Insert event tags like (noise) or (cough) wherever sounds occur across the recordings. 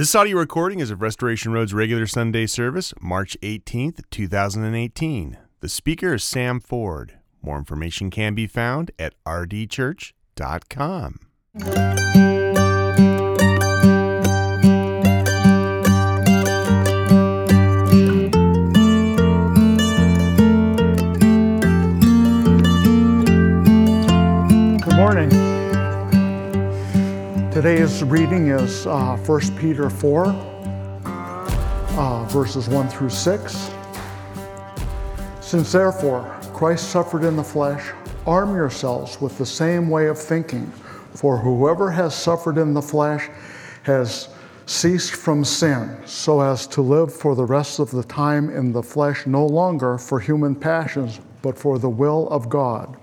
This audio recording is of Restoration Road's regular Sunday service, March 18th, 2018. The speaker is Sam Ford. More information can be found at rdchurch.com. Today's reading is uh, 1 Peter 4, uh, verses 1 through 6. Since therefore Christ suffered in the flesh, arm yourselves with the same way of thinking. For whoever has suffered in the flesh has ceased from sin, so as to live for the rest of the time in the flesh no longer for human passions, but for the will of God.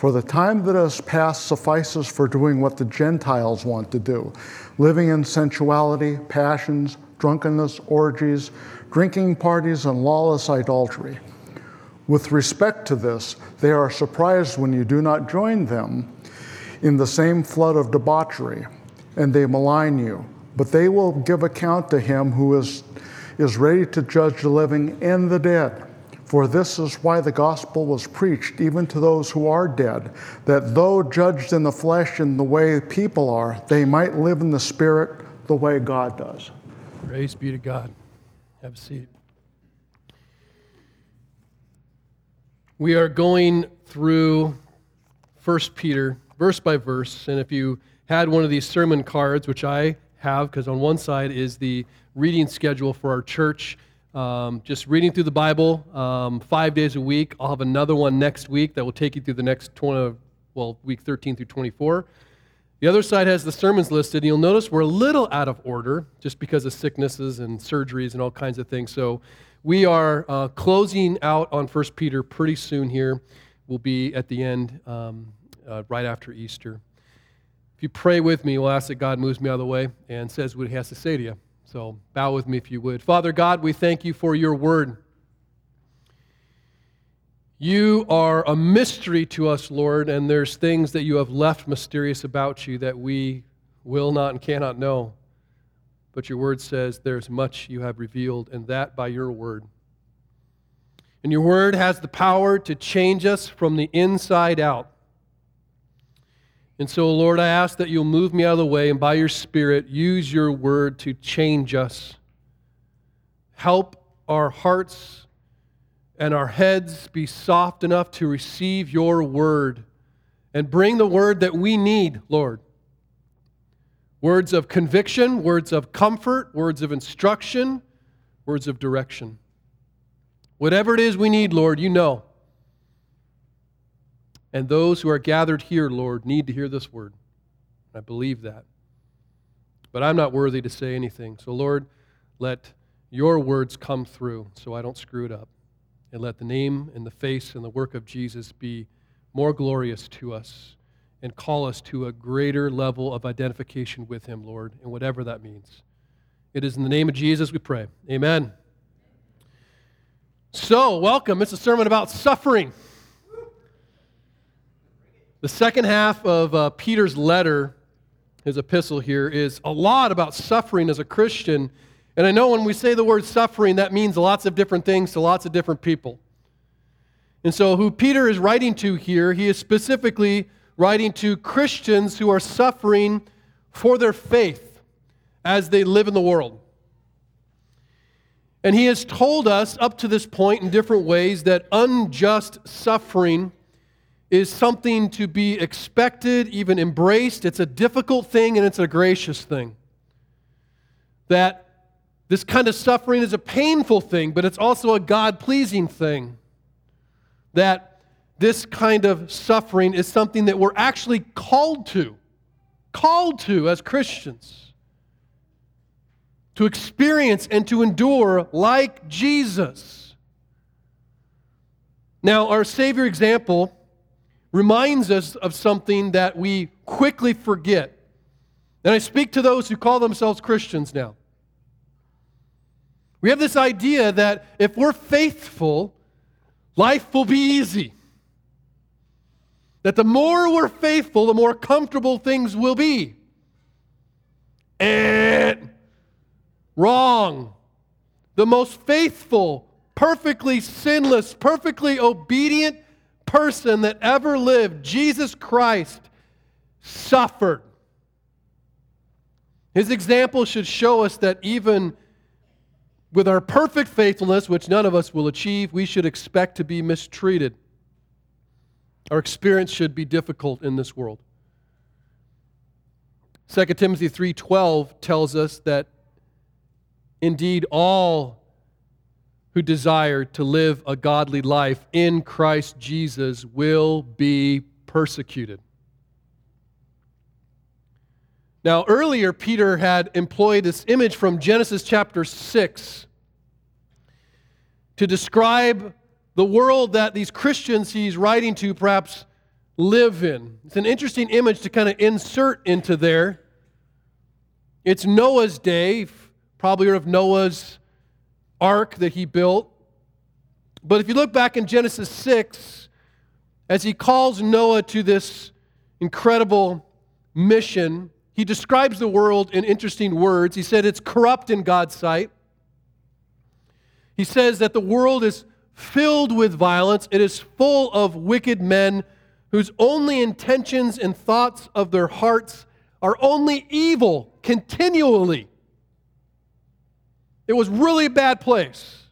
For the time that has passed suffices for doing what the Gentiles want to do living in sensuality, passions, drunkenness, orgies, drinking parties, and lawless idolatry. With respect to this, they are surprised when you do not join them in the same flood of debauchery, and they malign you. But they will give account to him who is, is ready to judge the living and the dead. For this is why the gospel was preached even to those who are dead, that though judged in the flesh in the way people are, they might live in the spirit the way God does. Praise be to God. Have a seat. We are going through 1 Peter, verse by verse. And if you had one of these sermon cards, which I have, because on one side is the reading schedule for our church, um, just reading through the Bible um, five days a week. I'll have another one next week that will take you through the next 20, well, week 13 through 24. The other side has the sermons listed. You'll notice we're a little out of order just because of sicknesses and surgeries and all kinds of things. So we are uh, closing out on 1 Peter pretty soon here. We'll be at the end um, uh, right after Easter. If you pray with me, we'll ask that God moves me out of the way and says what he has to say to you. So bow with me if you would. Father God, we thank you for your word. You are a mystery to us, Lord, and there's things that you have left mysterious about you that we will not and cannot know. But your word says there's much you have revealed, and that by your word. And your word has the power to change us from the inside out. And so, Lord, I ask that you'll move me out of the way and by your Spirit use your word to change us. Help our hearts and our heads be soft enough to receive your word and bring the word that we need, Lord. Words of conviction, words of comfort, words of instruction, words of direction. Whatever it is we need, Lord, you know. And those who are gathered here, Lord, need to hear this word. I believe that. But I'm not worthy to say anything. So, Lord, let your words come through so I don't screw it up. And let the name and the face and the work of Jesus be more glorious to us and call us to a greater level of identification with him, Lord, and whatever that means. It is in the name of Jesus we pray. Amen. So, welcome. It's a sermon about suffering. The second half of uh, Peter's letter, his epistle here, is a lot about suffering as a Christian. And I know when we say the word suffering, that means lots of different things to lots of different people. And so, who Peter is writing to here, he is specifically writing to Christians who are suffering for their faith as they live in the world. And he has told us up to this point in different ways that unjust suffering is something to be expected, even embraced. It's a difficult thing and it's a gracious thing. That this kind of suffering is a painful thing, but it's also a God pleasing thing. That this kind of suffering is something that we're actually called to, called to as Christians, to experience and to endure like Jesus. Now, our Savior example reminds us of something that we quickly forget. And I speak to those who call themselves Christians now. We have this idea that if we're faithful, life will be easy. That the more we're faithful, the more comfortable things will be. And Wrong. The most faithful, perfectly sinless, perfectly obedient person that ever lived, Jesus Christ, suffered. His example should show us that even with our perfect faithfulness, which none of us will achieve, we should expect to be mistreated. Our experience should be difficult in this world. 2 Timothy 3:12 tells us that indeed all who desire to live a godly life in Christ Jesus will be persecuted. Now, earlier, Peter had employed this image from Genesis chapter 6 to describe the world that these Christians he's writing to perhaps live in. It's an interesting image to kind of insert into there. It's Noah's day, probably heard of Noah's ark that he built. But if you look back in Genesis 6, as he calls Noah to this incredible mission, he describes the world in interesting words. He said it's corrupt in God's sight. He says that the world is filled with violence, it is full of wicked men whose only intentions and thoughts of their hearts are only evil continually. It was really a bad place.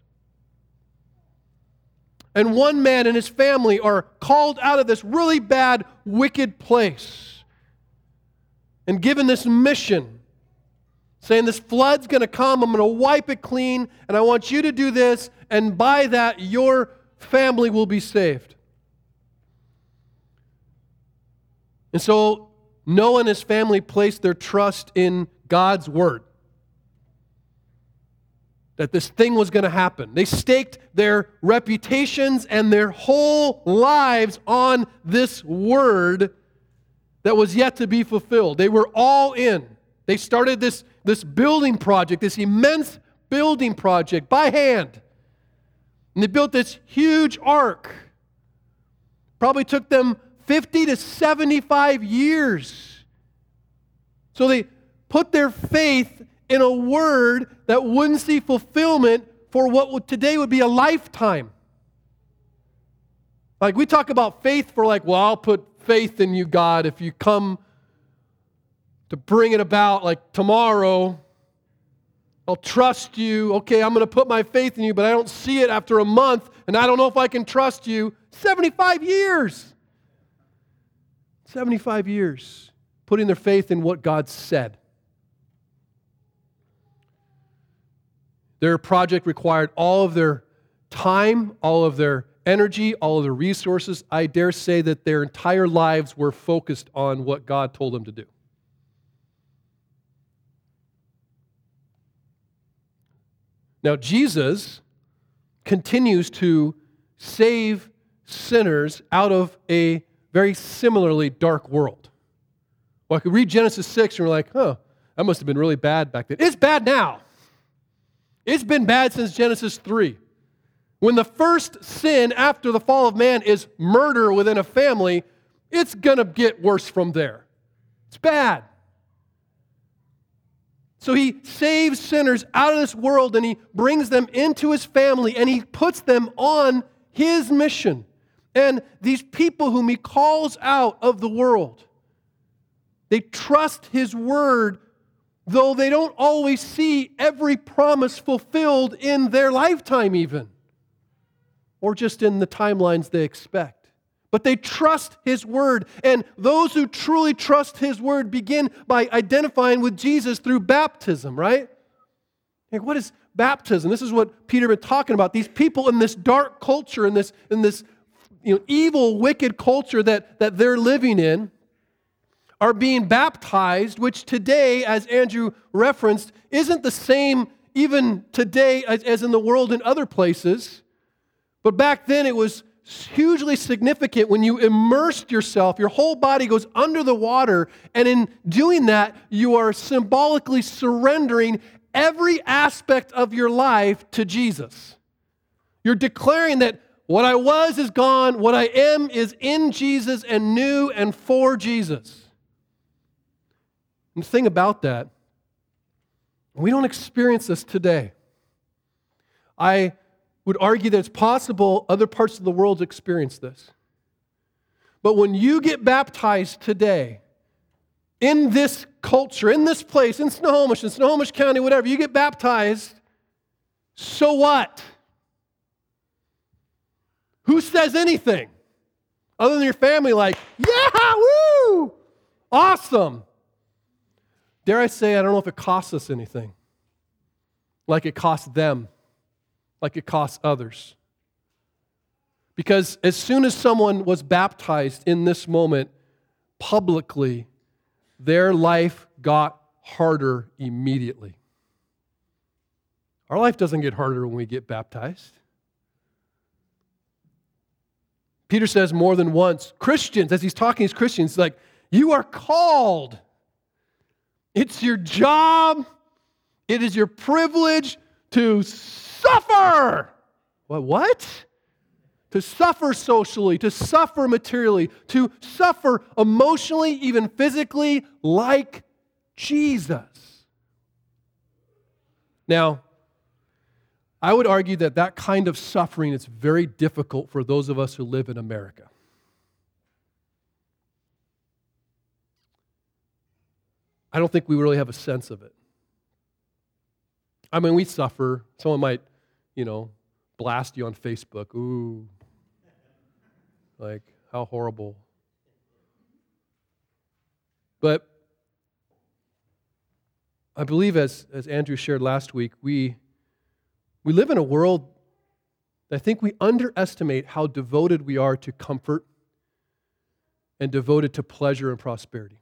And one man and his family are called out of this really bad, wicked place and given this mission, saying, This flood's going to come, I'm going to wipe it clean, and I want you to do this, and by that, your family will be saved. And so Noah and his family placed their trust in God's word. That this thing was going to happen. They staked their reputations and their whole lives on this word that was yet to be fulfilled. They were all in. They started this, this building project, this immense building project by hand. And they built this huge ark. Probably took them 50 to 75 years. So they put their faith in a word that wouldn't see fulfillment for what today would be a lifetime. Like we talk about faith for like, well, I'll put faith in you, God, if you come to bring it about like tomorrow. I'll trust you. Okay, I'm going to put my faith in you, but I don't see it after a month, and I don't know if I can trust you. 75 years. 75 years putting their faith in what God said. Their project required all of their time, all of their energy, all of their resources. I dare say that their entire lives were focused on what God told them to do. Now, Jesus continues to save sinners out of a very similarly dark world. Well, I could read Genesis 6 and we're like, huh, that must have been really bad back then. It's bad now. It's been bad since Genesis 3. When the first sin after the fall of man is murder within a family, it's going to get worse from there. It's bad. So he saves sinners out of this world and he brings them into his family and he puts them on his mission. And these people whom he calls out of the world, they trust his word, though they don't always see every promise fulfilled in their lifetime, even or just in the timelines they expect. But they trust His Word. And those who truly trust His Word begin by identifying with Jesus through baptism, right? Like, what is baptism? This is what Peter been talking about. These people in this dark culture, in this, in this you know, evil, wicked culture that, that they're living in, are being baptized, which today, as Andrew referenced, isn't the same even today as, as in the world in other places. But back then it was hugely significant when you immersed yourself, your whole body goes under the water, and in doing that, you are symbolically surrendering every aspect of your life to Jesus. You're declaring that what I was is gone, what I am is in Jesus and new and for Jesus. And the thing about that, We don't experience this today. I would argue that it's possible other parts of the world experience this. But when you get baptized today, in this culture, in this place, in Snohomish, in Snohomish County, whatever, you get baptized, so what? Who says anything? Other than your family, like, yeah, woo, awesome. Dare I say, I don't know if it costs us anything, like it costs them, like it costs others. Because as soon as someone was baptized in this moment publicly, their life got harder immediately. Our life doesn't get harder when we get baptized. Peter says more than once, Christians, as he's talking to Christians, like, you are called. It's your job, it is your privilege to suffer. What? What? To suffer socially, to suffer materially, to suffer emotionally, even physically, like Jesus. Now, I would argue that that kind of suffering is very difficult for those of us who live in America. I don't think we really have a sense of it. I mean, we suffer. Someone might, you know, blast you on Facebook. Ooh, like, how horrible. But I believe, as, as Andrew shared last week, we we live in a world that I think we underestimate how devoted we are to comfort and devoted to pleasure and prosperity.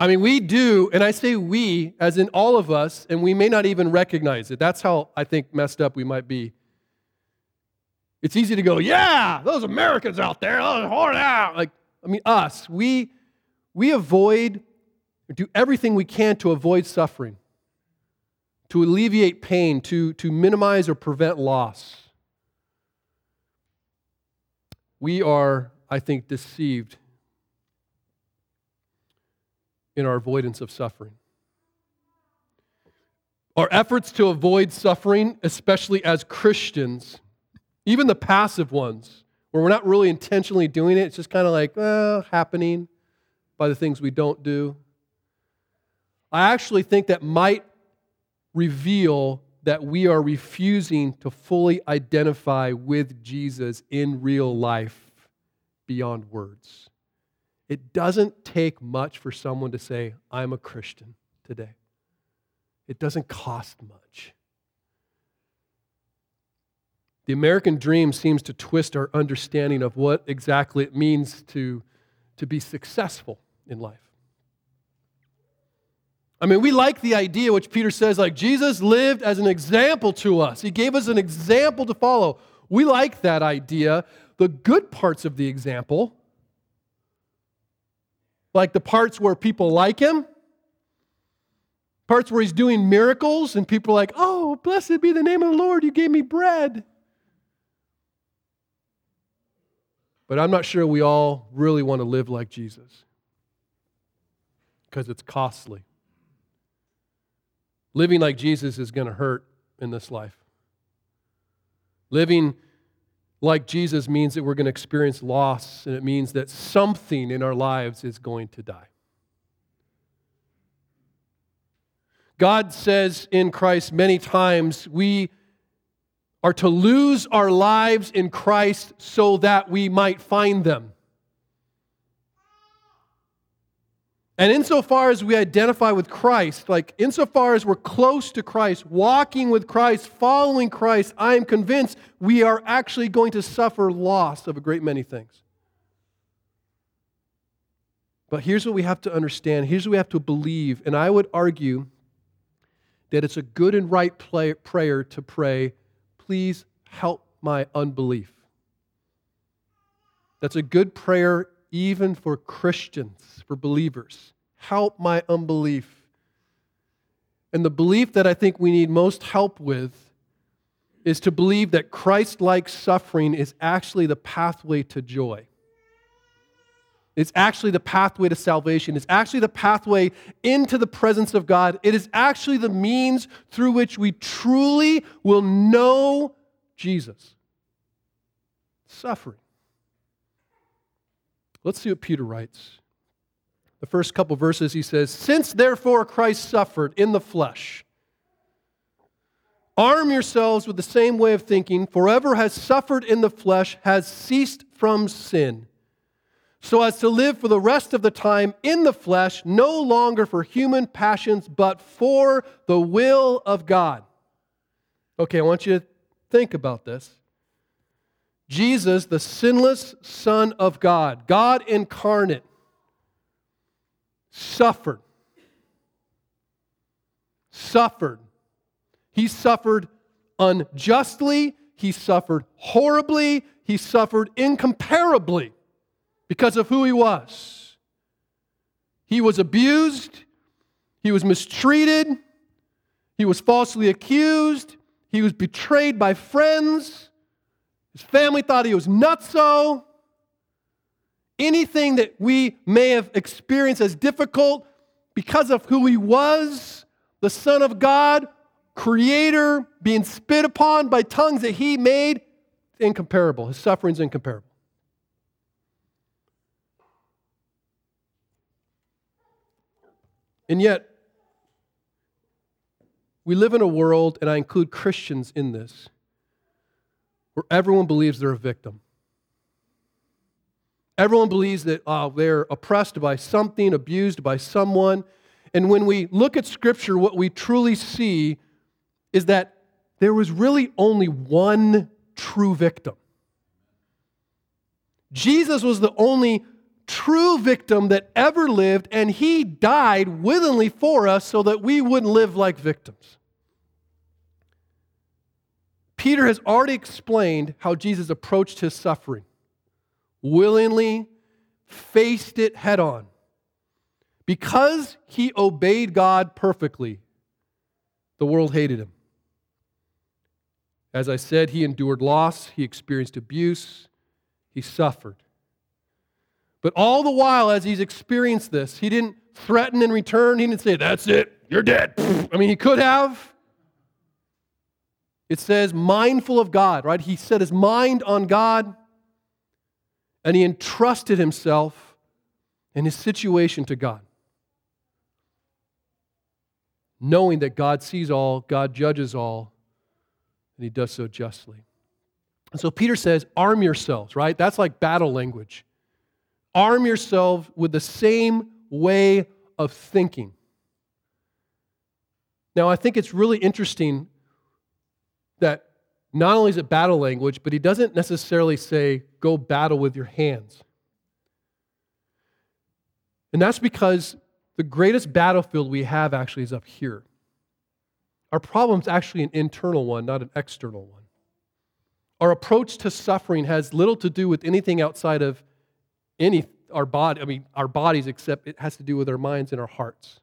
I mean, we do, and I say we, as in all of us, and we may not even recognize it. That's how I think messed up we might be. It's easy to go, yeah, those Americans out there, those hard out. Like, I mean, us, we, we avoid, do everything we can to avoid suffering to alleviate pain, to, to minimize or prevent loss. We are, I think, deceived in our avoidance of suffering. Our efforts to avoid suffering, especially as Christians, even the passive ones, where we're not really intentionally doing it, it's just kind of like, happening by the things we don't do. I actually think that might reveal that we are refusing to fully identify with Jesus in real life beyond words. It doesn't take much for someone to say, I'm a Christian today. It doesn't cost much. The American dream seems to twist our understanding of what exactly it means to, to be successful in life. I mean, we like the idea, which Peter says, like Jesus lived as an example to us. He gave us an example to follow. We like that idea. The good parts of the example, like the parts where people like him, parts where he's doing miracles, and people are like, oh, blessed be the name of the Lord, you gave me bread. But I'm not sure we all really want to live like Jesus because it's costly. Living like Jesus is going to hurt in this life. Living like Jesus means that we're going to experience loss, and it means that something in our lives is going to die. God says in Christ many times we are to lose our lives in Christ so that we might find them. And insofar as we identify with Christ, like insofar as we're close to Christ, walking with Christ, following Christ, I am convinced we are actually going to suffer loss of a great many things. But here's what we have to understand. Here's what we have to believe. And I would argue that it's a good and right play, prayer to pray, please help my unbelief. That's a good prayer even for Christians, for believers. Help my unbelief. And the belief that I think we need most help with is to believe that Christ like suffering is actually the pathway to joy. It's actually the pathway to salvation. It's actually the pathway into the presence of God. It is actually the means through which we truly will know Jesus. Suffering. Let's see what Peter writes. The first couple verses, he says, Since therefore Christ suffered in the flesh, arm yourselves with the same way of thinking, for whoever has suffered in the flesh has ceased from sin so as to live for the rest of the time in the flesh, no longer for human passions, but for the will of God. Okay, I want you to think about this. Jesus, the sinless Son of God, God incarnate, suffered. Suffered. He suffered unjustly, he suffered horribly, he suffered incomparably because of who he was. He was abused, he was mistreated, he was falsely accused, he was betrayed by friends, his family thought he was nutso. Anything that we may have experienced as difficult because of who he was, the Son of God, Creator, being spit upon by tongues that he made, incomparable. His suffering's incomparable. And yet, we live in a world, and I include Christians in this, where everyone believes they're a victim. Everyone believes that uh, they're oppressed by something, abused by someone. And when we look at Scripture, what we truly see is that there was really only one true victim. Jesus was the only true victim that ever lived, and he died willingly for us so that we wouldn't live like victims. Peter has already explained how Jesus approached his suffering willingly, faced it head on. Because he obeyed God perfectly, the world hated him. As I said, he endured loss, he experienced abuse, he suffered. But all the while, as he's experienced this, he didn't threaten in return. He didn't say, That's it, you're dead. I mean, he could have. It says, mindful of God, right? He set his mind on God and he entrusted himself and his situation to God. Knowing that God sees all, God judges all, and he does so justly. And so Peter says, arm yourselves, right? That's like battle language. Arm yourselves with the same way of thinking. Now, I think it's really interesting that not only is it battle language, but he doesn't necessarily say, go battle with your hands. And that's because the greatest battlefield we have actually is up here. Our problem is actually an internal one, not an external one. Our approach to suffering has little to do with anything outside of any our body, I mean our bodies, except it has to do with our minds and our hearts.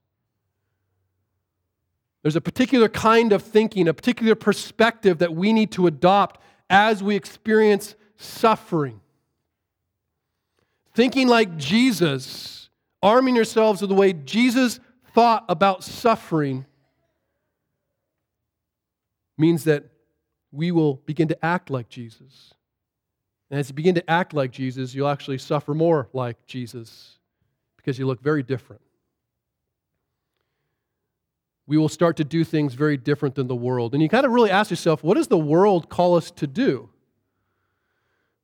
There's a particular kind of thinking, a particular perspective that we need to adopt as we experience suffering. Thinking like Jesus, arming yourselves with the way Jesus thought about suffering, means that we will begin to act like Jesus. And as you begin to act like Jesus, you'll actually suffer more like Jesus because you look very different. We will start to do things very different than the world. And you kind of really ask yourself, what does the world call us to do?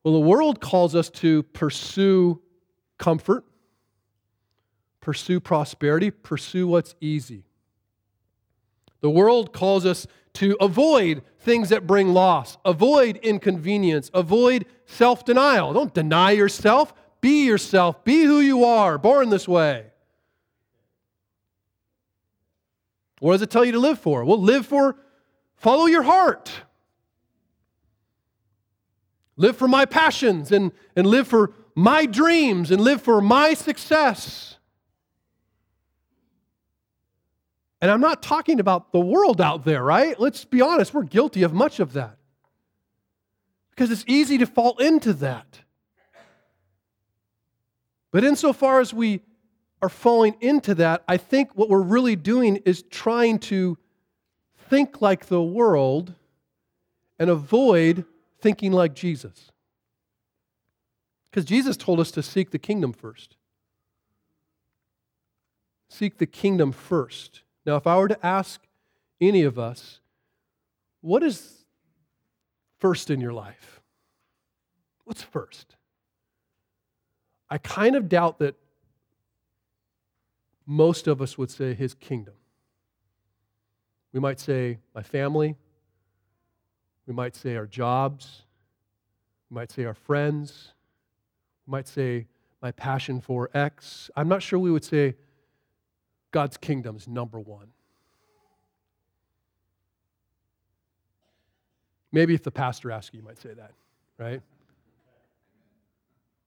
Well, the world calls us to pursue comfort, pursue prosperity, pursue what's easy. The world calls us to avoid things that bring loss, avoid inconvenience, avoid self denial. Don't deny yourself. Be yourself. Be who you are, born this way. What does it tell you to live for? Well, live for, follow your heart. Live for my passions and, and live for my dreams and live for my success. And I'm not talking about the world out there, right? Let's be honest, we're guilty of much of that because it's easy to fall into that. But insofar as we are falling into that, I think what we're really doing is trying to think like the world and avoid thinking like Jesus. Because Jesus told us to seek the kingdom first. Seek the kingdom first. Now, if I were to ask any of us, what is first in your life? What's first? I kind of doubt that most of us would say his kingdom. We might say my family. We might say our jobs. We might say our friends. We might say my passion for X. I'm not sure we would say God's kingdom is number one. Maybe if the pastor asks you, you might say that, right?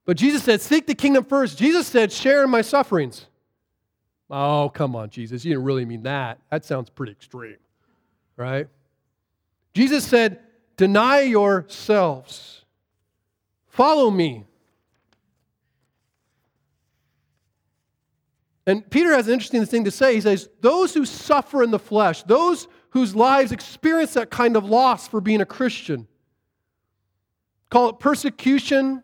But Jesus said, Seek the kingdom first. Jesus said, Share in my sufferings. Oh, come on, Jesus. You didn't really mean that. That sounds pretty extreme, right? Jesus said, Deny yourselves. Follow me. And Peter has an interesting thing to say. He says, Those who suffer in the flesh, those whose lives experience that kind of loss for being a Christian, call it persecution,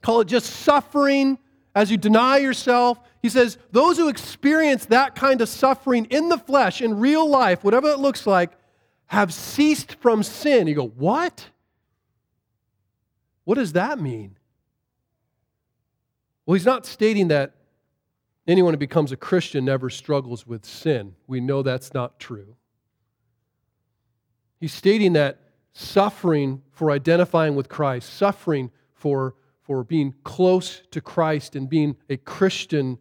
call it just suffering as you deny yourself. He says, Those who experience that kind of suffering in the flesh, in real life, whatever it looks like, have ceased from sin. You go, What? What does that mean? Well, he's not stating that anyone who becomes a Christian never struggles with sin. We know that's not true. He's stating that suffering for identifying with Christ, suffering for, for being close to Christ and being a Christian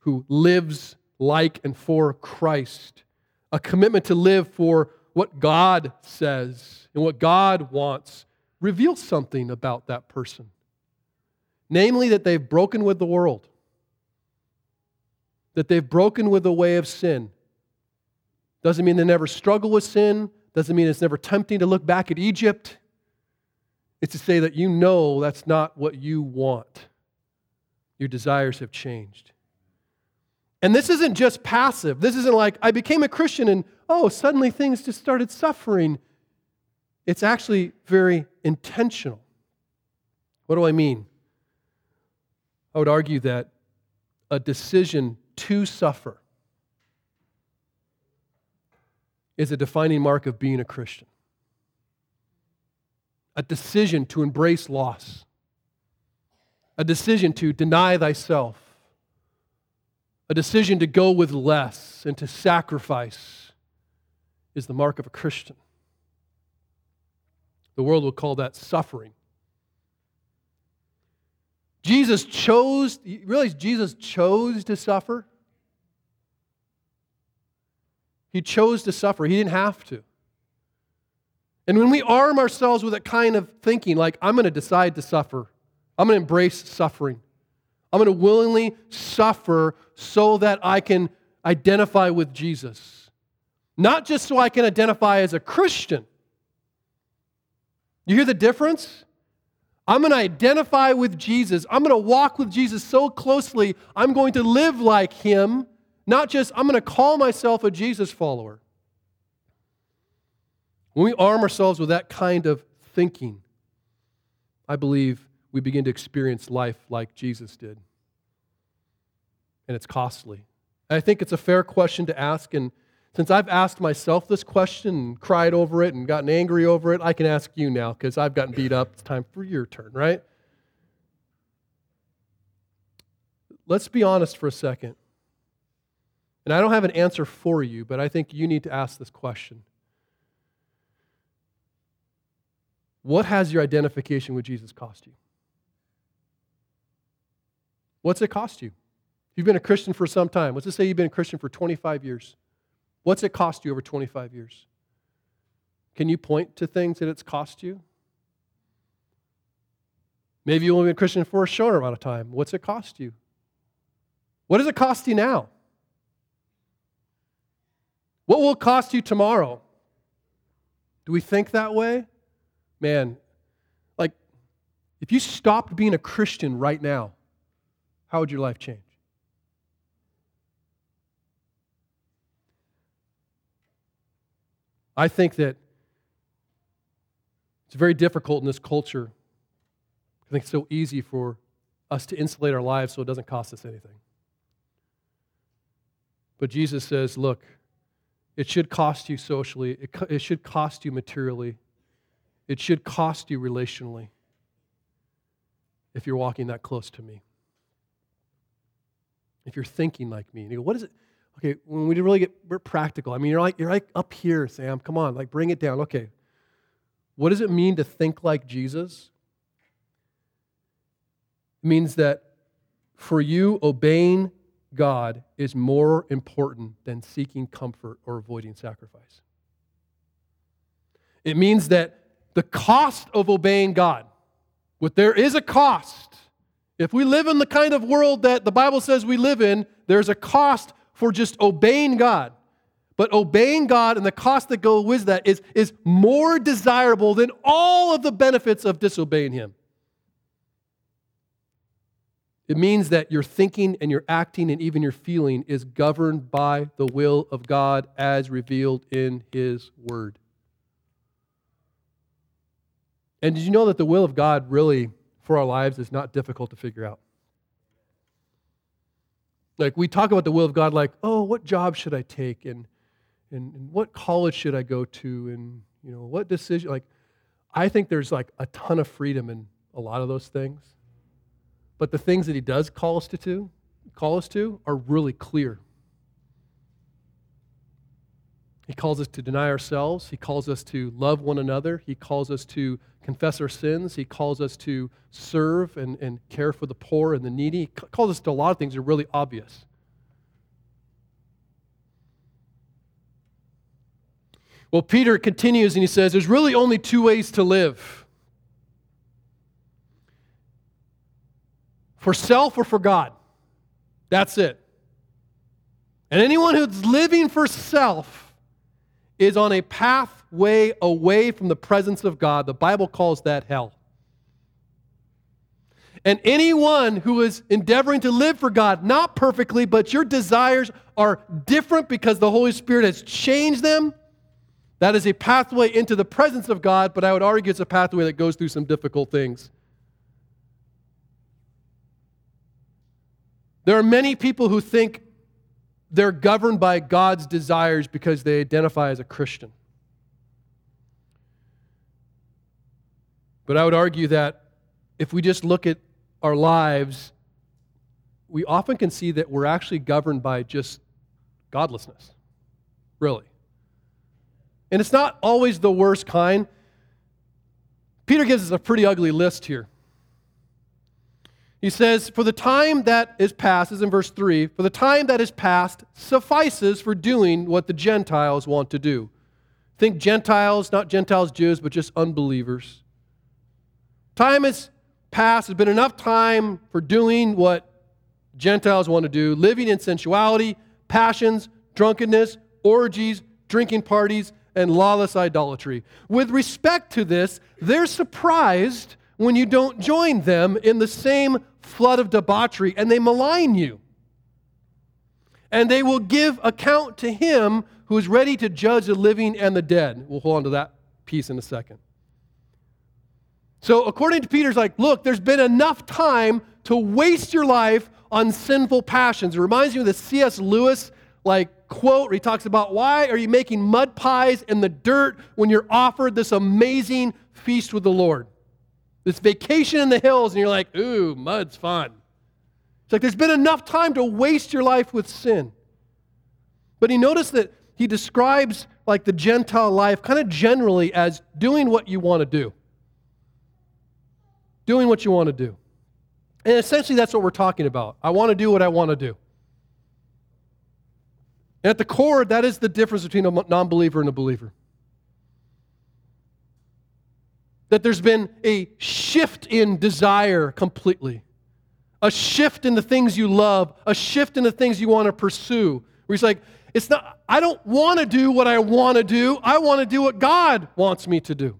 who lives like and for Christ, a commitment to live for what God says and what God wants, reveals something about that person. Namely, that they've broken with the world that they've broken with the way of sin. Doesn't mean they never struggle with sin, doesn't mean it's never tempting to look back at Egypt. It's to say that you know that's not what you want. Your desires have changed. And this isn't just passive. This isn't like I became a Christian and oh, suddenly things just started suffering. It's actually very intentional. What do I mean? I would argue that a decision to suffer is a defining mark of being a Christian. A decision to embrace loss, a decision to deny thyself, a decision to go with less and to sacrifice is the mark of a Christian. The world will call that suffering. Jesus chose, you realize Jesus chose to suffer? He chose to suffer. He didn't have to. And when we arm ourselves with that kind of thinking, like, I'm going to decide to suffer, I'm going to embrace suffering, I'm going to willingly suffer so that I can identify with Jesus. Not just so I can identify as a Christian. You hear the difference? I'm going to identify with Jesus. I'm going to walk with Jesus so closely, I'm going to live like him not just, I'm going to call myself a Jesus follower. When we arm ourselves with that kind of thinking, I believe we begin to experience life like Jesus did. And it's costly. I think it's a fair question to ask. And since I've asked myself this question and cried over it and gotten angry over it, I can ask you now because I've gotten beat up. It's time for your turn, right? Let's be honest for a second. And I don't have an answer for you, but I think you need to ask this question What has your identification with Jesus cost you? What's it cost you? You've been a Christian for some time. Let's just say you've been a Christian for 25 years. What's it cost you over 25 years? Can you point to things that it's cost you? Maybe you've only been a Christian for a shorter amount of time. What's it cost you? What does it cost you now? What will it cost you tomorrow? Do we think that way? Man, like, if you stopped being a Christian right now, how would your life change? I think that it's very difficult in this culture. I think it's so easy for us to insulate our lives so it doesn't cost us anything. But Jesus says, look, it should cost you socially, it, it should cost you materially, it should cost you relationally if you're walking that close to me. If you're thinking like me. And you go, what is it? Okay, when we really get we're practical, I mean, you're like, you're like up here, Sam. Come on, like bring it down. Okay. What does it mean to think like Jesus? It means that for you, obeying God is more important than seeking comfort or avoiding sacrifice. It means that the cost of obeying God, what there is a cost. If we live in the kind of world that the Bible says we live in, there's a cost for just obeying God. But obeying God and the cost that goes with that is, is more desirable than all of the benefits of disobeying Him. It means that your thinking and your acting and even your feeling is governed by the will of God as revealed in His Word. And did you know that the will of God really for our lives is not difficult to figure out? Like we talk about the will of God like, oh, what job should I take? And, and, and what college should I go to? And, you know, what decision? Like, I think there's like a ton of freedom in a lot of those things. But the things that he does call us to, to call us to are really clear. He calls us to deny ourselves. He calls us to love one another. He calls us to confess our sins. He calls us to serve and, and care for the poor and the needy. He calls us to a lot of things that are really obvious. Well, Peter continues and he says, There's really only two ways to live for self or for God. That's it. And anyone who's living for self is on a pathway away from the presence of God. The Bible calls that hell. And anyone who is endeavoring to live for God, not perfectly, but your desires are different because the Holy Spirit has changed them, that is a pathway into the presence of God, but I would argue it's a pathway that goes through some difficult things. There are many people who think they're governed by God's desires because they identify as a Christian. But I would argue that if we just look at our lives, we often can see that we're actually governed by just godlessness, really. And it's not always the worst kind. Peter gives us a pretty ugly list here. He says, For the time that is past, is in verse 3, for the time that is past suffices for doing what the Gentiles want to do. Think Gentiles, not Gentiles, Jews, but just unbelievers. Time has passed, there's been enough time for doing what Gentiles want to do, living in sensuality, passions, drunkenness, orgies, drinking parties, and lawless idolatry. With respect to this, they're surprised when you don't join them in the same flood of debauchery and they malign you. And they will give account to him who is ready to judge the living and the dead. We'll hold on to that piece in a second. So, according to Peter's like, look, there's been enough time to waste your life on sinful passions. It reminds me of the C.S. Lewis like quote where he talks about why are you making mud pies in the dirt when you're offered this amazing feast with the Lord? This vacation in the hills, and you're like, ooh, mud's fun. It's like there's been enough time to waste your life with sin. But he noticed that he describes like the Gentile life kind of generally as doing what you want to do. Doing what you want to do. And essentially, that's what we're talking about. I want to do what I want to do. And at the core, that is the difference between a non believer and a believer. That there's been a shift in desire completely, a shift in the things you love, a shift in the things you want to pursue. Where he's like, it's not, I don't want to do what I want to do, I want to do what God wants me to do.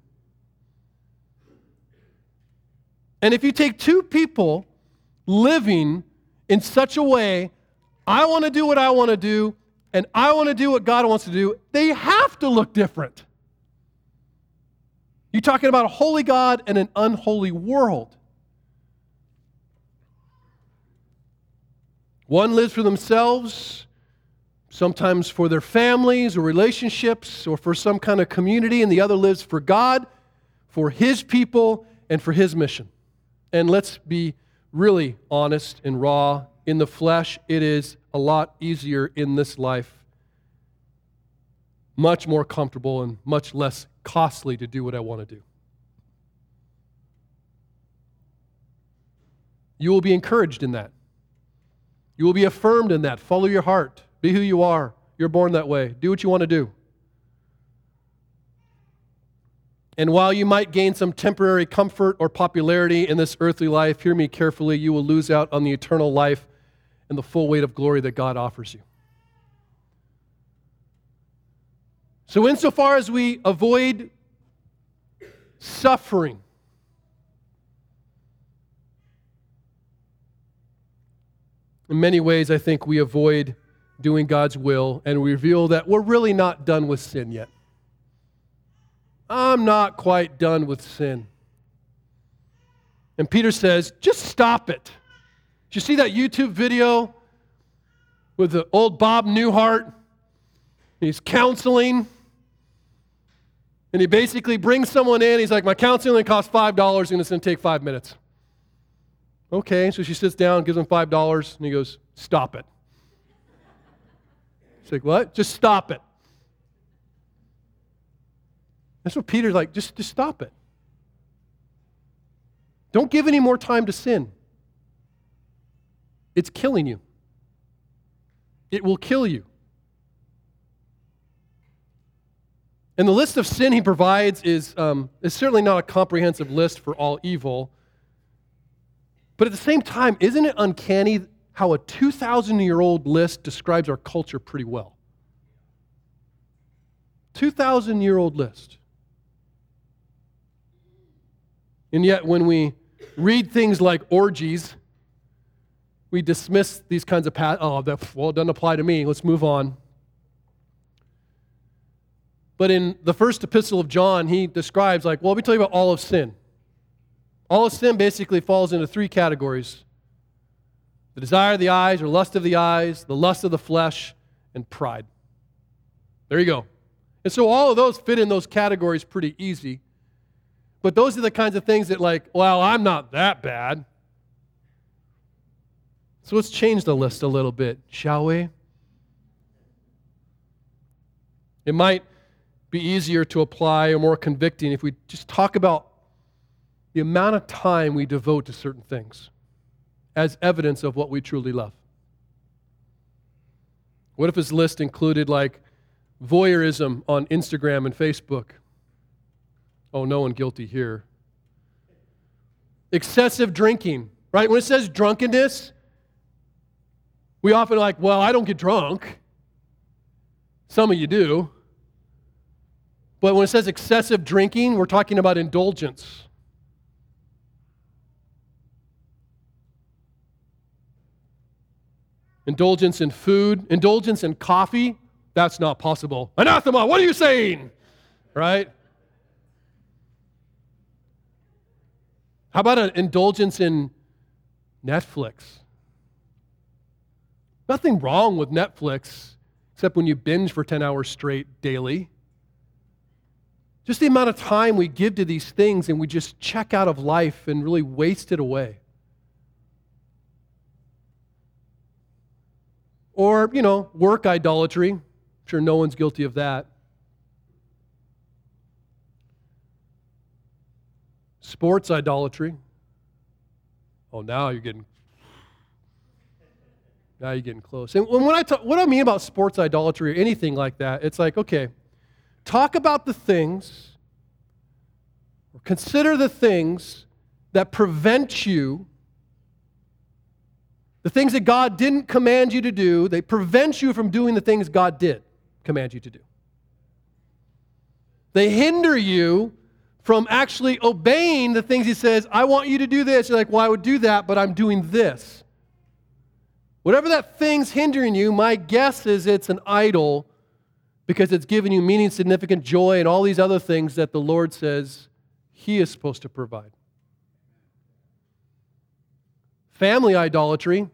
And if you take two people living in such a way, I want to do what I want to do, and I want to do what God wants to do, they have to look different. You're talking about a holy God and an unholy world. One lives for themselves, sometimes for their families or relationships or for some kind of community, and the other lives for God, for His people, and for His mission. And let's be really honest and raw. In the flesh, it is a lot easier in this life, much more comfortable and much less costly to do what I want to do. You will be encouraged in that. You will be affirmed in that. Follow your heart. Be who you are. You're born that way. Do what you want to do. And while you might gain some temporary comfort or popularity in this earthly life, hear me carefully, you will lose out on the eternal life and the full weight of glory that God offers you. So, insofar as we avoid suffering, in many ways, I think we avoid doing God's will and reveal that we're really not done with sin yet. I'm not quite done with sin. And Peter says, just stop it. Did you see that YouTube video with the old Bob Newhart? He's counseling. And he basically brings someone in. He's like, My counseling costs $5, and it's going to take five minutes. Okay, so she sits down, gives him $5, and he goes, Stop it. She's like, What? Just stop it. That's what Peter's like, just, just stop it. Don't give any more time to sin. It's killing you. It will kill you. And the list of sin he provides is, um, is certainly not a comprehensive list for all evil. But at the same time, isn't it uncanny how a 2,000 year old list describes our culture pretty well? 2,000 year old list. And yet, when we read things like orgies, we dismiss these kinds of, pa- oh, that, well, doesn't apply to me. Let's move on. But in the first epistle of John, he describes, like, well, let me tell you about all of sin. All of sin basically falls into three categories the desire of the eyes or lust of the eyes, the lust of the flesh, and pride. There you go. And so all of those fit in those categories pretty easy. But those are the kinds of things that, like, well, I'm not that bad. So let's change the list a little bit, shall we? It might be easier to apply or more convicting if we just talk about the amount of time we devote to certain things as evidence of what we truly love. What if his list included like voyeurism on Instagram and Facebook? Oh, no one guilty here. Excessive drinking, right? When it says drunkenness, we often like, well, I don't get drunk. Some of you do. But when it says excessive drinking, we're talking about indulgence. Indulgence in food, indulgence in coffee, that's not possible. Anathema, what are you saying? Right? How about an indulgence in Netflix? Nothing wrong with Netflix, except when you binge for 10 hours straight daily. Just the amount of time we give to these things and we just check out of life and really waste it away. Or, you know, work idolatry. I'm sure no one's guilty of that. Sports idolatry. Oh, now you're getting now you're getting close. And when I talk, what I mean about sports idolatry or anything like that, it's like, okay, Talk about the things, or consider the things that prevent you, the things that God didn't command you to do, they prevent you from doing the things God did command you to do. They hinder you from actually obeying the things He says, I want you to do this. You're like, well, I would do that, but I'm doing this. Whatever that thing's hindering you, my guess is it's an idol because it's giving you meaning, significant joy, and all these other things that the Lord says He is supposed to provide. Family idolatry.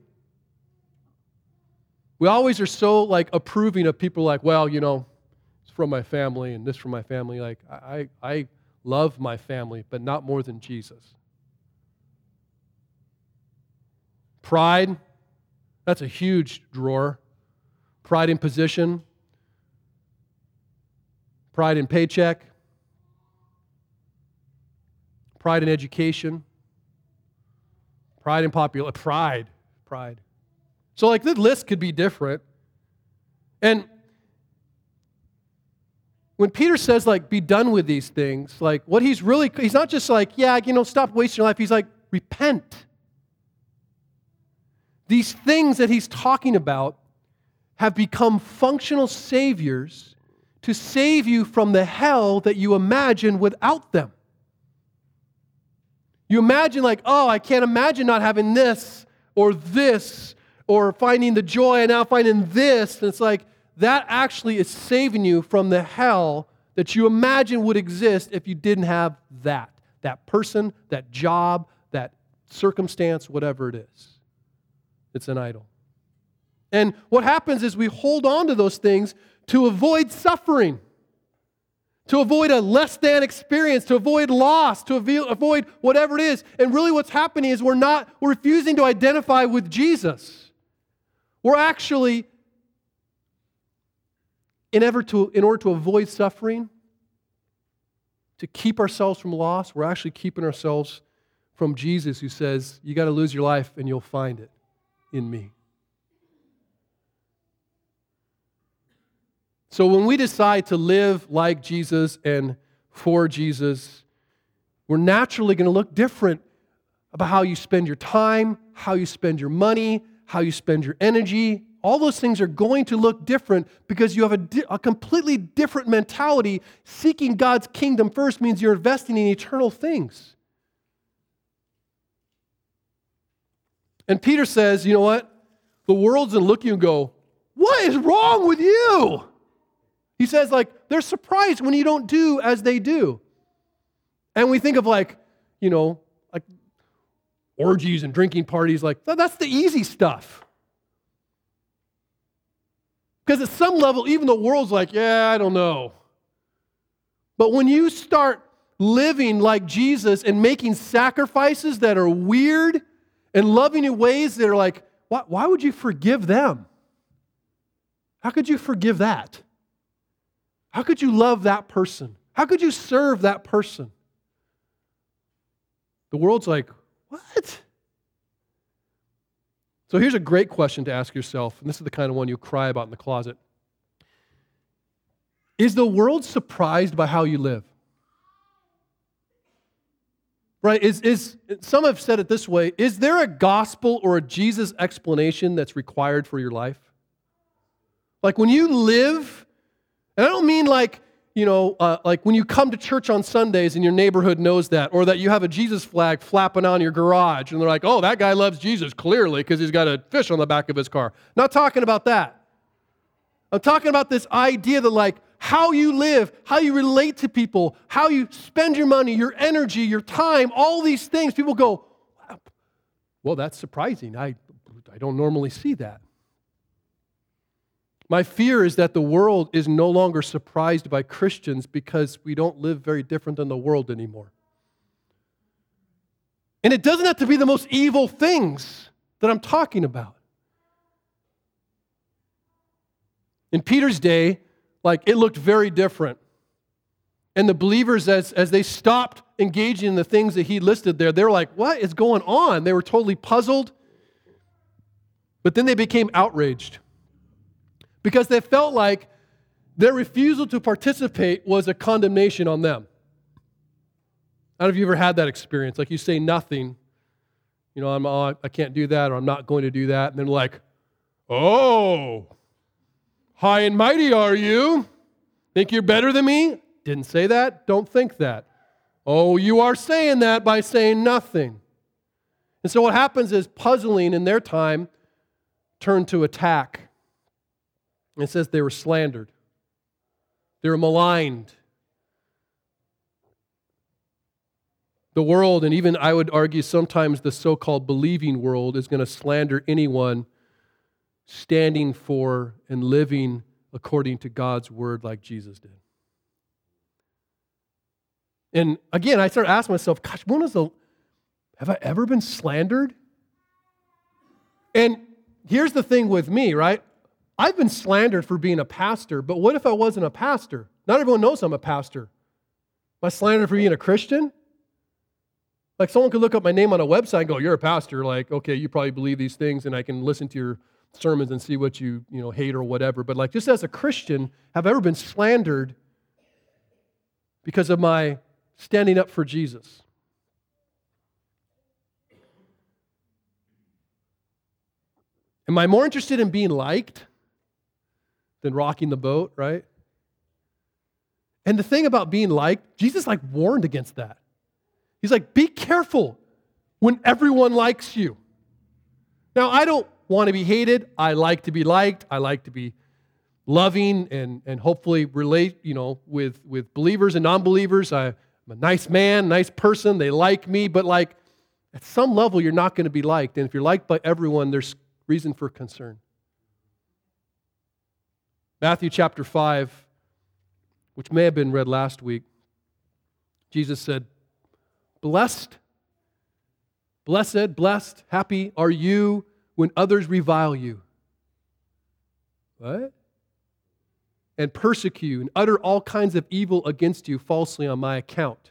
We always are so like approving of people like, well, you know, it's from my family and this from my family. Like, I, I love my family, but not more than Jesus. Pride, that's a huge drawer. Pride in position, pride in paycheck, pride in education, pride in popular pride, pride. So like the list could be different. And when Peter says like be done with these things, like what he's really he's not just like, yeah, you know, stop wasting your life. He's like, repent. These things that he's talking about have become functional saviors to save you from the hell that you imagine without them. You imagine, like, oh, I can't imagine not having this or this or finding the joy and now finding this. And it's like, that actually is saving you from the hell that you imagine would exist if you didn't have that that person, that job, that circumstance, whatever it is. It's an idol. And what happens is we hold on to those things to avoid suffering, to avoid a less than experience, to avoid loss, to avoid whatever it is. And really, what's happening is we're not, we're refusing to identify with Jesus. We're actually, in, ever to, in order to avoid suffering, to keep ourselves from loss, we're actually keeping ourselves from Jesus, who says, You got to lose your life and you'll find it in me. So when we decide to live like Jesus and for Jesus, we're naturally going to look different about how you spend your time, how you spend your money, how you spend your energy. All those things are going to look different because you have a, di- a completely different mentality. Seeking God's kingdom first means you're investing in eternal things. And Peter says, you know what? The world's going to look at you and go, what is wrong with you? He says, like, they're surprised when you don't do as they do. And we think of like, you know, like orgies and drinking parties, like, that's the easy stuff. Because at some level, even the world's like, yeah, I don't know. But when you start living like Jesus and making sacrifices that are weird and loving in ways that are like, why, why would you forgive them? How could you forgive that? How could you love that person? How could you serve that person? The world's like, what? So here's a great question to ask yourself, and this is the kind of one you cry about in the closet. Is the world surprised by how you live? Right? Is, is, some have said it this way Is there a gospel or a Jesus explanation that's required for your life? Like when you live, and I don't mean like, you know, uh, like when you come to church on Sundays and your neighborhood knows that, or that you have a Jesus flag flapping on your garage and they're like, oh, that guy loves Jesus clearly because he's got a fish on the back of his car. Not talking about that. I'm talking about this idea that, like, how you live, how you relate to people, how you spend your money, your energy, your time, all these things. People go, well, that's surprising. I, I don't normally see that. My fear is that the world is no longer surprised by Christians because we don't live very different than the world anymore. And it doesn't have to be the most evil things that I'm talking about. In Peter's day, like it looked very different. And the believers, as, as they stopped engaging in the things that he listed there, they were like, What is going on? They were totally puzzled. But then they became outraged because they felt like their refusal to participate was a condemnation on them. I don't know if you ever had that experience. Like you say nothing, you know, I'm, oh, I can't do that, or I'm not going to do that. And then, like, oh, High and mighty are you? Think you're better than me? Didn't say that. Don't think that. Oh, you are saying that by saying nothing. And so what happens is puzzling in their time turn to attack. It says they were slandered, they were maligned. The world, and even I would argue sometimes the so called believing world, is going to slander anyone standing for and living according to God's word like Jesus did. And again, I started asking myself, gosh, the, have I ever been slandered? And here's the thing with me, right? I've been slandered for being a pastor, but what if I wasn't a pastor? Not everyone knows I'm a pastor. Am I slandered for being a Christian? Like someone could look up my name on a website and go, You're a pastor. Like, okay, you probably believe these things, and I can listen to your sermons and see what you, you know, hate or whatever. But like just as a Christian, have I ever been slandered because of my standing up for Jesus? Am I more interested in being liked than rocking the boat, right? And the thing about being liked, Jesus like warned against that. He's like, be careful when everyone likes you. Now, I don't want to be hated. I like to be liked. I like to be loving and, and hopefully relate, you know, with, with believers and non-believers. I, I'm a nice man, nice person. They like me, but like at some level, you're not going to be liked. And if you're liked by everyone, there's reason for concern. Matthew chapter 5, which may have been read last week, Jesus said, Blessed, blessed, blessed, happy are you when others revile you. What? And persecute and utter all kinds of evil against you falsely on my account.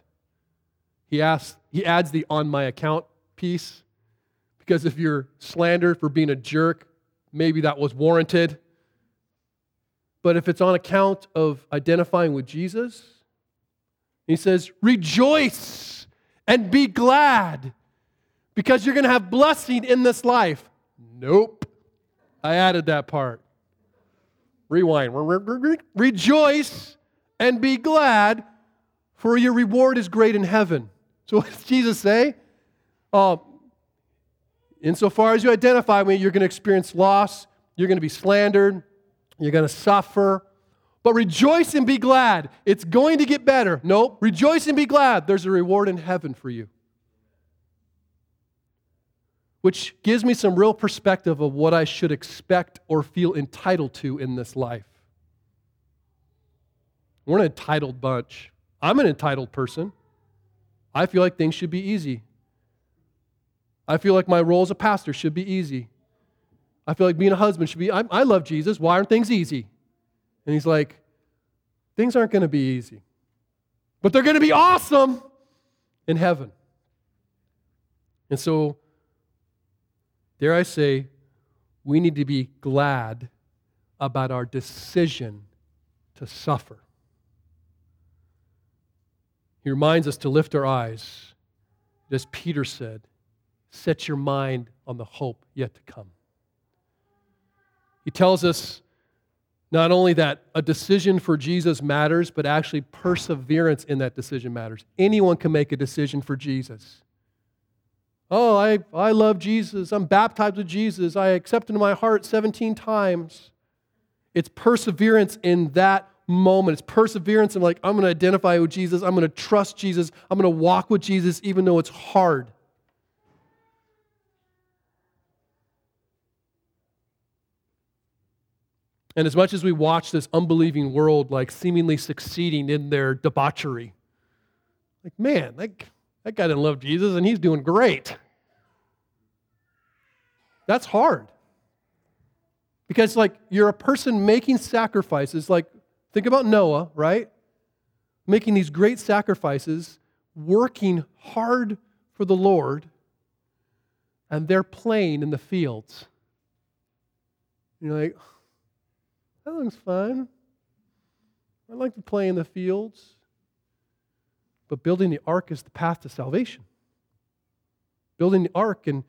He asks, he adds the on my account piece because if you're slandered for being a jerk, maybe that was warranted. But if it's on account of identifying with Jesus, he says, rejoice and be glad because you're going to have blessing in this life. Nope. I added that part. Rewind. Rejoice and be glad, for your reward is great in heaven. So, (laughs) what does Jesus say? Uh, insofar as you identify with me, you're going to experience loss, you're going to be slandered, you're going to suffer. But rejoice and be glad. It's going to get better. No, rejoice and be glad. There's a reward in heaven for you which gives me some real perspective of what I should expect or feel entitled to in this life. We're an entitled bunch. I'm an entitled person. I feel like things should be easy. I feel like my role as a pastor should be easy. I feel like being a husband should be, I, I love Jesus. Why aren't things easy? And he's like, things aren't going to be easy, but they're going to be awesome in heaven. And so dare I say, we need to be glad about our decision to suffer. He reminds us to lift our eyes. As Peter said, set your mind on the hope yet to come. He tells us not only that a decision for Jesus matters, but actually perseverance in that decision matters. Anyone can make a decision for Jesus. Oh, I, I love Jesus. I'm baptized with Jesus. I accept into my heart 17 times. It's perseverance in that moment. It's perseverance in like, I'm going to identify with Jesus. I'm going to trust Jesus. I'm going to walk with Jesus even though it's hard. And as much as we watch this unbelieving world like seemingly succeeding in their debauchery, like, man, like, that guy didn't love Jesus and he's doing great. That's hard. Because, like, you're a person making sacrifices. Like, think about Noah, right? Making these great sacrifices, working hard for the Lord, and they're playing in the fields. You're like, that looks fun. I like to play in the fields. But building the ark is the path to salvation. Building the ark and,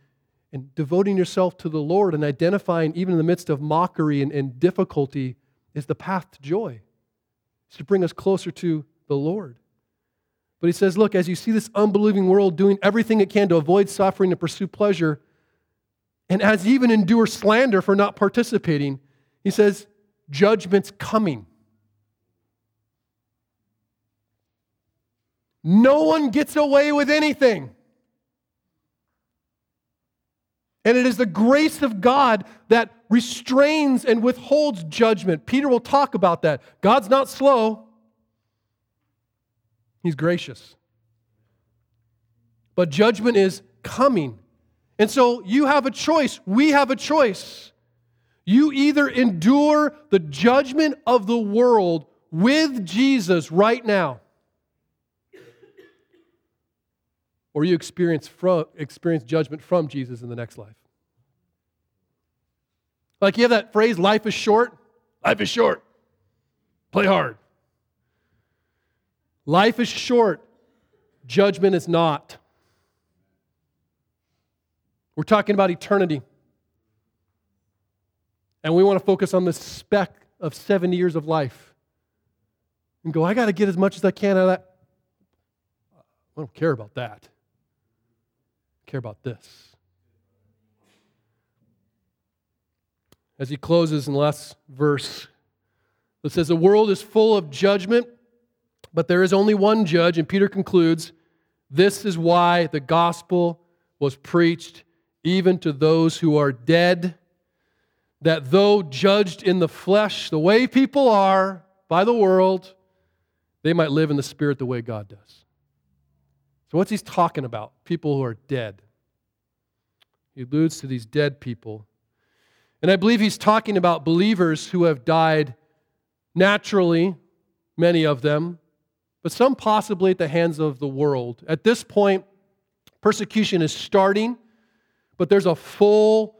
and devoting yourself to the Lord and identifying, even in the midst of mockery and, and difficulty, is the path to joy. It's to bring us closer to the Lord. But he says, look, as you see this unbelieving world doing everything it can to avoid suffering and pursue pleasure, And as even endure slander for not participating, he says, judgment's coming. No one gets away with anything. And it is the grace of God that restrains and withholds judgment. Peter will talk about that. God's not slow, He's gracious. But judgment is coming. And so you have a choice. We have a choice. You either endure the judgment of the world with Jesus right now, or you experience, from, experience judgment from Jesus in the next life. Like you have that phrase, life is short. Life is short. Play hard. Life is short. Judgment is not. We're talking about eternity. And we want to focus on the speck of seven years of life and go, I got to get as much as I can out of that. I don't care about that. I care about this. As he closes in the last verse, it says, The world is full of judgment, but there is only one judge. And Peter concludes, This is why the gospel was preached even to those who are dead, that though judged in the flesh, the way people are by the world, they might live in the spirit the way God does. So, what's he talking about? People who are dead. He alludes to these dead people. And I believe he's talking about believers who have died naturally, many of them, but some possibly at the hands of the world. At this point, persecution is starting but there's a full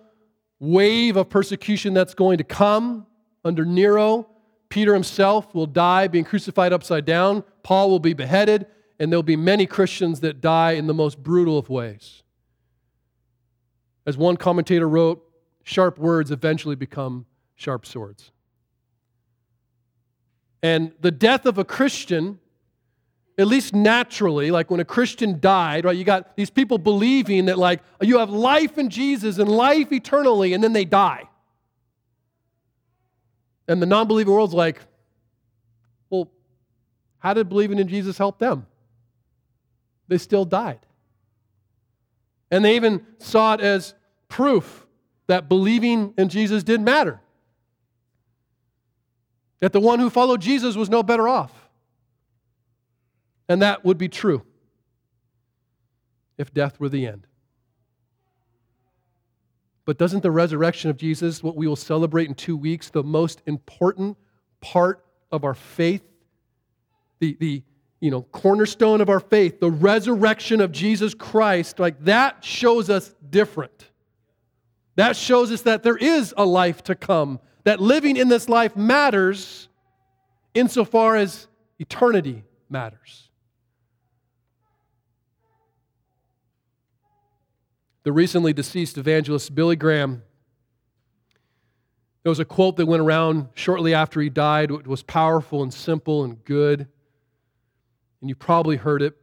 wave of persecution that's going to come under Nero. Peter himself will die being crucified upside down. Paul will be beheaded, and there'll be many Christians that die in the most brutal of ways. As one commentator wrote, sharp words eventually become sharp swords. And the death of a Christian at least naturally, like when a Christian died, right, you got these people believing that, like, you have life in Jesus and life eternally, and then they die. And the non believing world's like, well, how did believing in Jesus help them? They still died. And they even saw it as proof that believing in Jesus didn't matter. That the one who followed Jesus was no better off. And that would be true if death were the end. But doesn't the resurrection of Jesus, what we will celebrate in two weeks, the most important part of our faith, the, the you know, cornerstone of our faith, the resurrection of Jesus Christ, like that shows us different. That shows us that there is a life to come, that living in this life matters insofar as eternity matters. The recently deceased evangelist Billy Graham. There was a quote that went around shortly after he died. It was powerful and simple and good. And you probably heard it.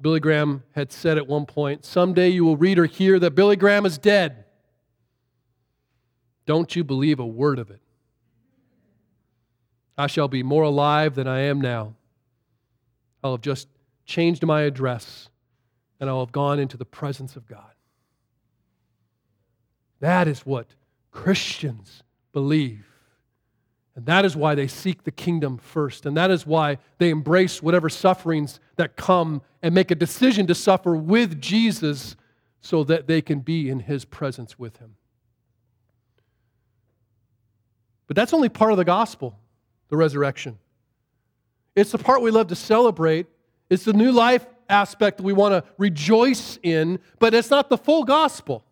Billy Graham had said at one point Someday you will read or hear that Billy Graham is dead. Don't you believe a word of it. I shall be more alive than I am now. I'll have just changed my address and I'll have gone into the presence of God. That is what Christians believe. And that is why they seek the kingdom first. And that is why they embrace whatever sufferings that come and make a decision to suffer with Jesus so that they can be in his presence with him. But that's only part of the gospel, the resurrection. It's the part we love to celebrate. It's the new life aspect that we want to rejoice in, but it's not the full gospel.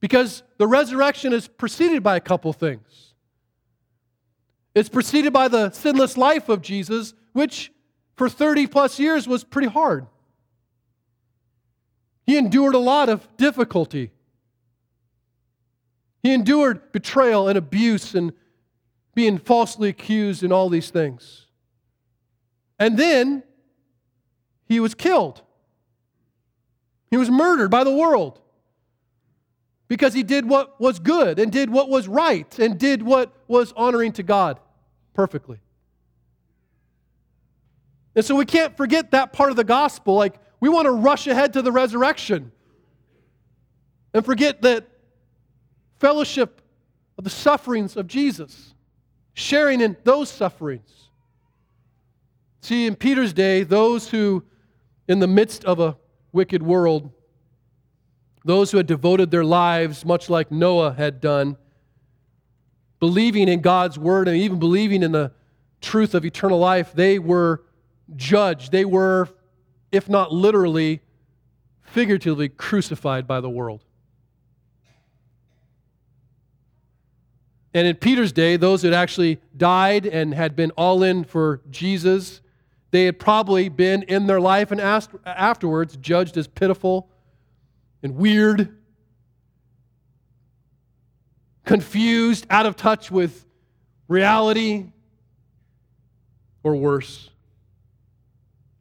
Because the resurrection is preceded by a couple things. It's preceded by the sinless life of Jesus, which for 30 plus years was pretty hard. He endured a lot of difficulty. He endured betrayal and abuse and being falsely accused and all these things. And then he was killed. He was murdered by the world because he did what was good and did what was right and did what was honoring to God perfectly. And so we can't forget that part of the gospel. Like, we want to rush ahead to the resurrection and forget that fellowship of the sufferings of Jesus, sharing in those sufferings. See, in Peter's day, those who, in the midst of a wicked world, those who had devoted their lives, much like Noah had done, believing in God's word and even believing in the truth of eternal life, they were judged. They were, if not literally, figuratively crucified by the world. And in Peter's day, those who had actually died and had been all in for Jesus, they had probably been in their life and asked, afterwards judged as pitiful and weird, confused, out of touch with reality, or worse.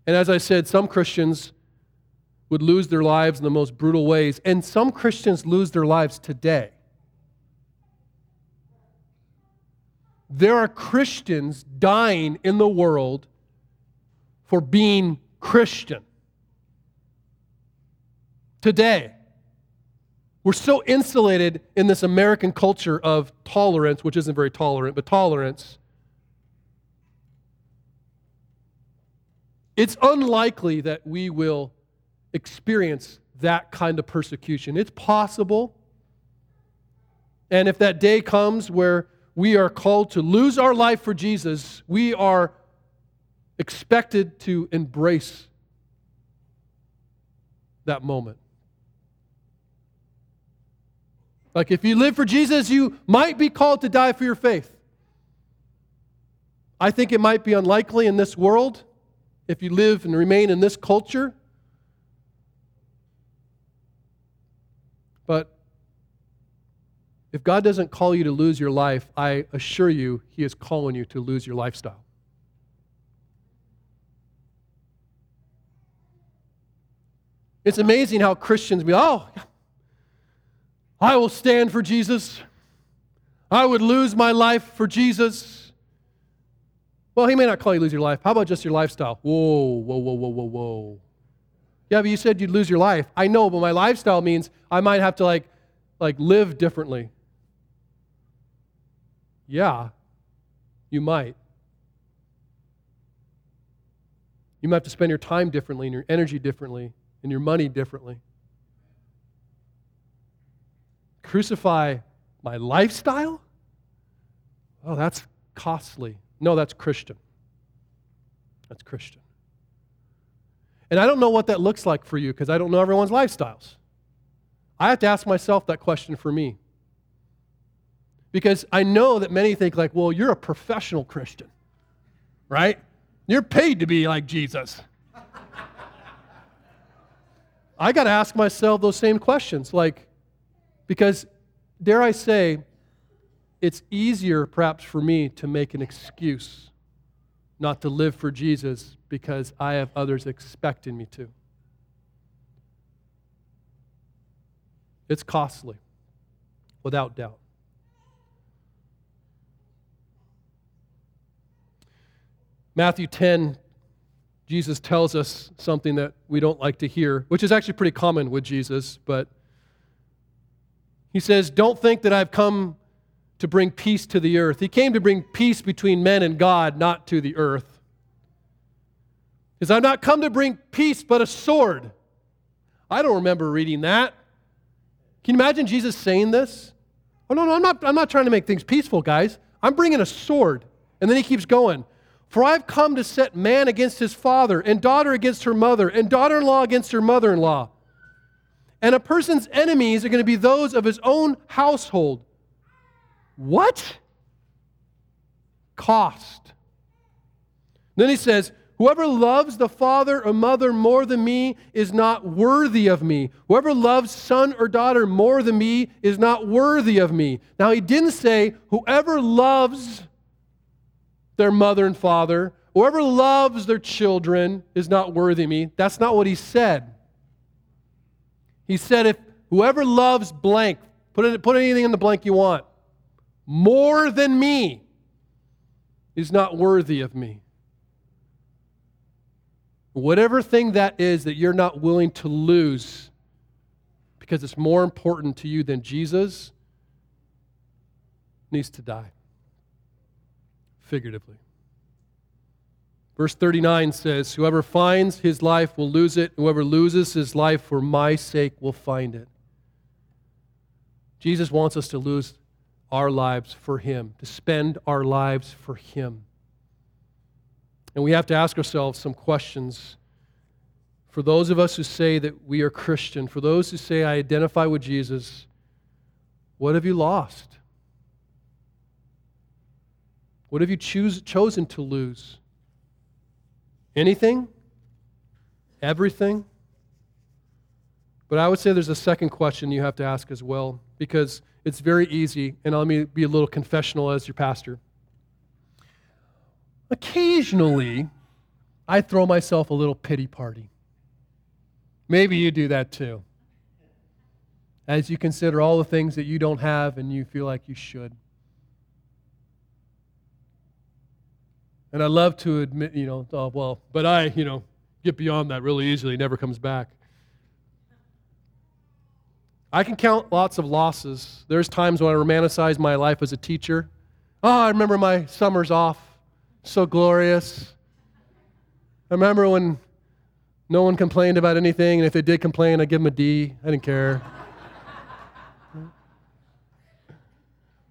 And as I said, some Christians would lose their lives in the most brutal ways, and some Christians lose their lives today. There are Christians dying in the world for being Christian. Today, we're so insulated in this American culture of tolerance, which isn't very tolerant, but tolerance. It's unlikely that we will experience that kind of persecution. It's possible. And if that day comes where we are called to lose our life for Jesus, we are expected to embrace that moment. Like if you live for Jesus, you might be called to die for your faith. I think it might be unlikely in this world if you live and remain in this culture. But if God doesn't call you to lose your life, I assure you, He is calling you to lose your lifestyle. It's amazing how Christians be, oh, I will stand for Jesus. I would lose my life for Jesus. Well, he may not call you lose your life. How about just your lifestyle? Whoa, whoa, whoa, whoa, whoa, whoa. Yeah, but you said you'd lose your life. I know, but my lifestyle means I might have to like like live differently. Yeah, you might. You might have to spend your time differently and your energy differently and your money differently. Crucify my lifestyle? Oh, that's costly. No, that's Christian. That's Christian. And I don't know what that looks like for you because I don't know everyone's lifestyles. I have to ask myself that question for me. Because I know that many think, like, well, you're a professional Christian, right? You're paid to be like Jesus. I got to ask myself those same questions. Like, because, dare I say, it's easier perhaps for me to make an excuse not to live for Jesus because I have others expecting me to. It's costly, without doubt. Matthew 10, Jesus tells us something that we don't like to hear, which is actually pretty common with Jesus, but he says, Don't think that I've come to bring peace to the earth. He came to bring peace between men and God, not to the earth. He says, I've not come to bring peace, but a sword. I don't remember reading that. Can you imagine Jesus saying this? Oh, no, no, I'm not, I'm not trying to make things peaceful, guys. I'm bringing a sword. And then he keeps going. For I've come to set man against his father, and daughter against her mother, and daughter in law against her mother in law. And a person's enemies are going to be those of his own household. What? Cost. Then he says, Whoever loves the father or mother more than me is not worthy of me. Whoever loves son or daughter more than me is not worthy of me. Now, he didn't say, Whoever loves their mother and father. Whoever loves their children is not worthy of me. That's not what he said. He said, if whoever loves blank, put, put anything in the blank you want, more than me is not worthy of me. Whatever thing that is that you're not willing to lose because it's more important to you than Jesus needs to die, figuratively. Verse 39 says, Whoever finds his life will lose it, whoever loses his life for my sake will find it. Jesus wants us to lose our lives for him, to spend our lives for him. And we have to ask ourselves some questions. For those of us who say that we are Christian, for those who say, I identify with Jesus, what have you lost? What have you choose, chosen to lose? Anything? Everything? But I would say there's a second question you have to ask as well, because it's very easy, and let me be a little confessional as your pastor. Occasionally, I throw myself a little pity party. Maybe you do that too. As you consider all the things that you don't have and you feel like you should. And I love to admit, you know, oh, well, but I, you know, get beyond that really easily, never comes back. I can count lots of losses. There's times when I romanticize my life as a teacher. Oh, I remember my summers off. So glorious. I remember when no one complained about anything, and if they did complain, I'd give them a D. I didn't care. (laughs)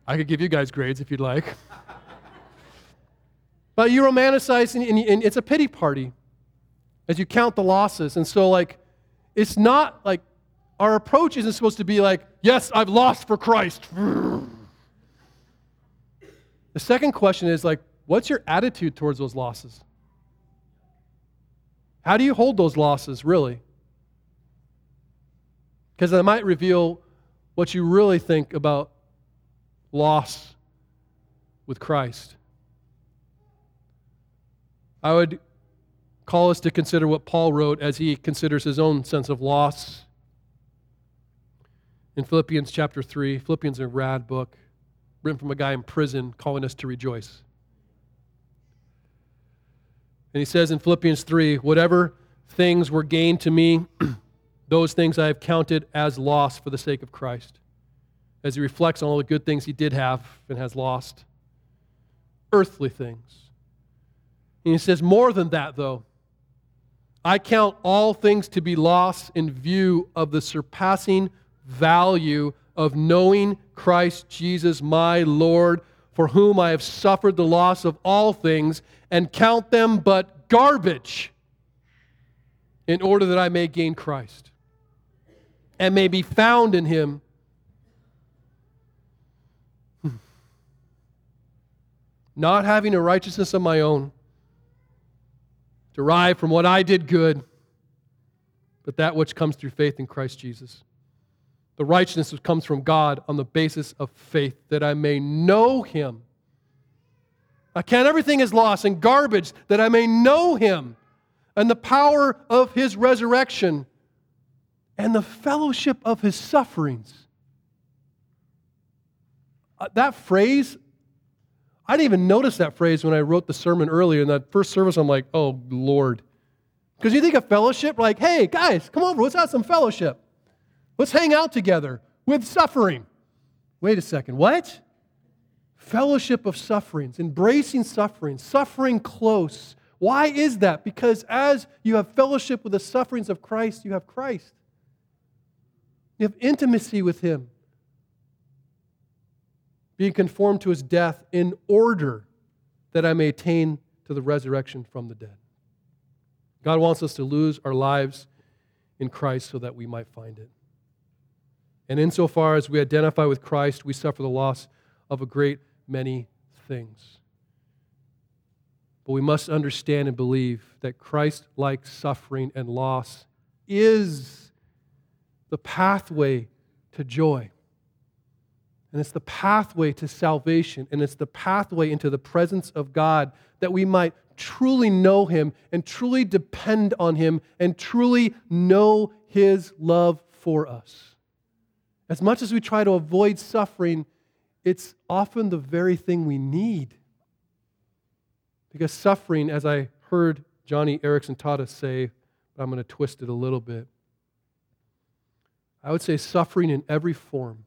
I could give you guys grades if you'd like. (laughs) But you romanticize, and, and, and it's a pity party as you count the losses. And so, like, it's not like our approach isn't supposed to be like, yes, I've lost for Christ. The second question is like, what's your attitude towards those losses? How do you hold those losses, really? Because that might reveal what you really think about loss with Christ. I would call us to consider what Paul wrote as he considers his own sense of loss in Philippians chapter 3. Philippians is a rad book written from a guy in prison calling us to rejoice. And he says in Philippians 3 whatever things were gained to me, (clears throat) those things I have counted as loss for the sake of Christ. As he reflects on all the good things he did have and has lost, earthly things and he says, More than that, though. I count all things to be lost in view of the surpassing value of knowing Christ Jesus, my Lord, for whom I have suffered the loss of all things, and count them but garbage in order that I may gain Christ and may be found in him. Hmm. Not having a righteousness of my own derived from what I did good, but that which comes through faith in Christ Jesus. The righteousness which comes from God on the basis of faith, that I may know Him. I count everything as loss and garbage, that I may know Him and the power of His resurrection and the fellowship of His sufferings. Uh, that phrase I didn't even notice that phrase when I wrote the sermon earlier in that first service. I'm like, oh, Lord. Because you think of fellowship, like, hey, guys, come over, let's have some fellowship. Let's hang out together with suffering. Wait a second, what? Fellowship of sufferings, embracing suffering, suffering close. Why is that? Because as you have fellowship with the sufferings of Christ, you have Christ. You have intimacy with Him being conformed to his death in order that I may attain to the resurrection from the dead. God wants us to lose our lives in Christ so that we might find it. And insofar as we identify with Christ, we suffer the loss of a great many things. But we must understand and believe that Christ like suffering and loss is the pathway to joy. And it's the pathway to salvation, and it's the pathway into the presence of God that we might truly know Him and truly depend on Him and truly know His love for us. As much as we try to avoid suffering, it's often the very thing we need. Because suffering, as I heard Joni Eareckson Tada say, but I'm going to twist it a little bit. I would say suffering in every form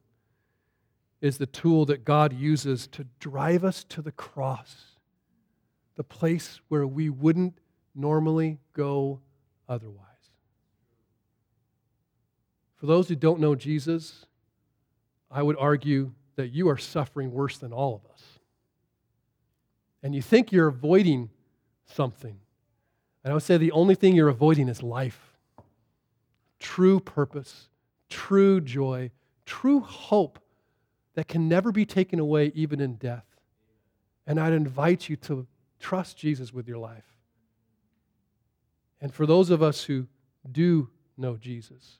is the tool that God uses to drive us to the cross, the place where we wouldn't normally go otherwise. For those who don't know Jesus, I would argue that you are suffering worse than all of us. And you think you're avoiding something. And I would say the only thing you're avoiding is life true purpose, true joy, true hope that can never be taken away, even in death. And I'd invite you to trust Jesus with your life. And for those of us who do know Jesus,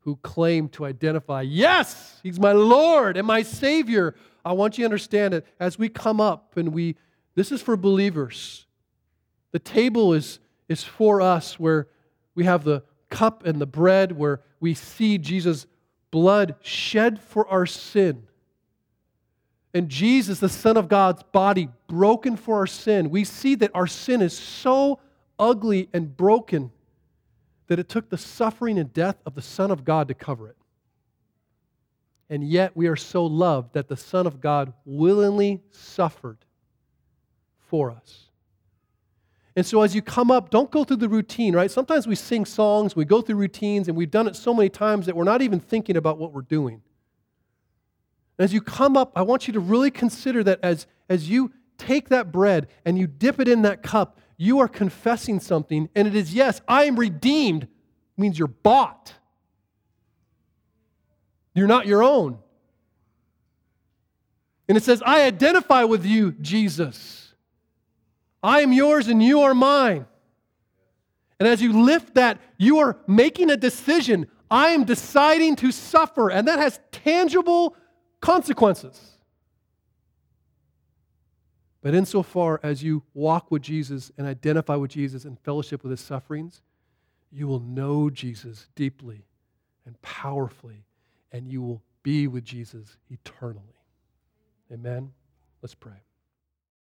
who claim to identify, yes, he's my Lord and my Savior, I want you to understand that as we come up and we, this is for believers. The table is, is for us where we have the cup and the bread, where we see Jesus' blood shed for our sin. And Jesus, the Son of God's body, broken for our sin. We see that our sin is so ugly and broken that it took the suffering and death of the Son of God to cover it. And yet we are so loved that the Son of God willingly suffered for us. And so as you come up, don't go through the routine, right? Sometimes we sing songs, we go through routines, and we've done it so many times that we're not even thinking about what we're doing. As you come up, I want you to really consider that as, as you take that bread and you dip it in that cup, you are confessing something, and it is, yes, I am redeemed, means you're bought. You're not your own. And it says, I identify with you, Jesus. I am yours and you are mine. And as you lift that, you are making a decision. I am deciding to suffer, and that has tangible consequences. But insofar as you walk with Jesus and identify with Jesus and fellowship with his sufferings, you will know Jesus deeply and powerfully, and you will be with Jesus eternally. Amen? Let's pray.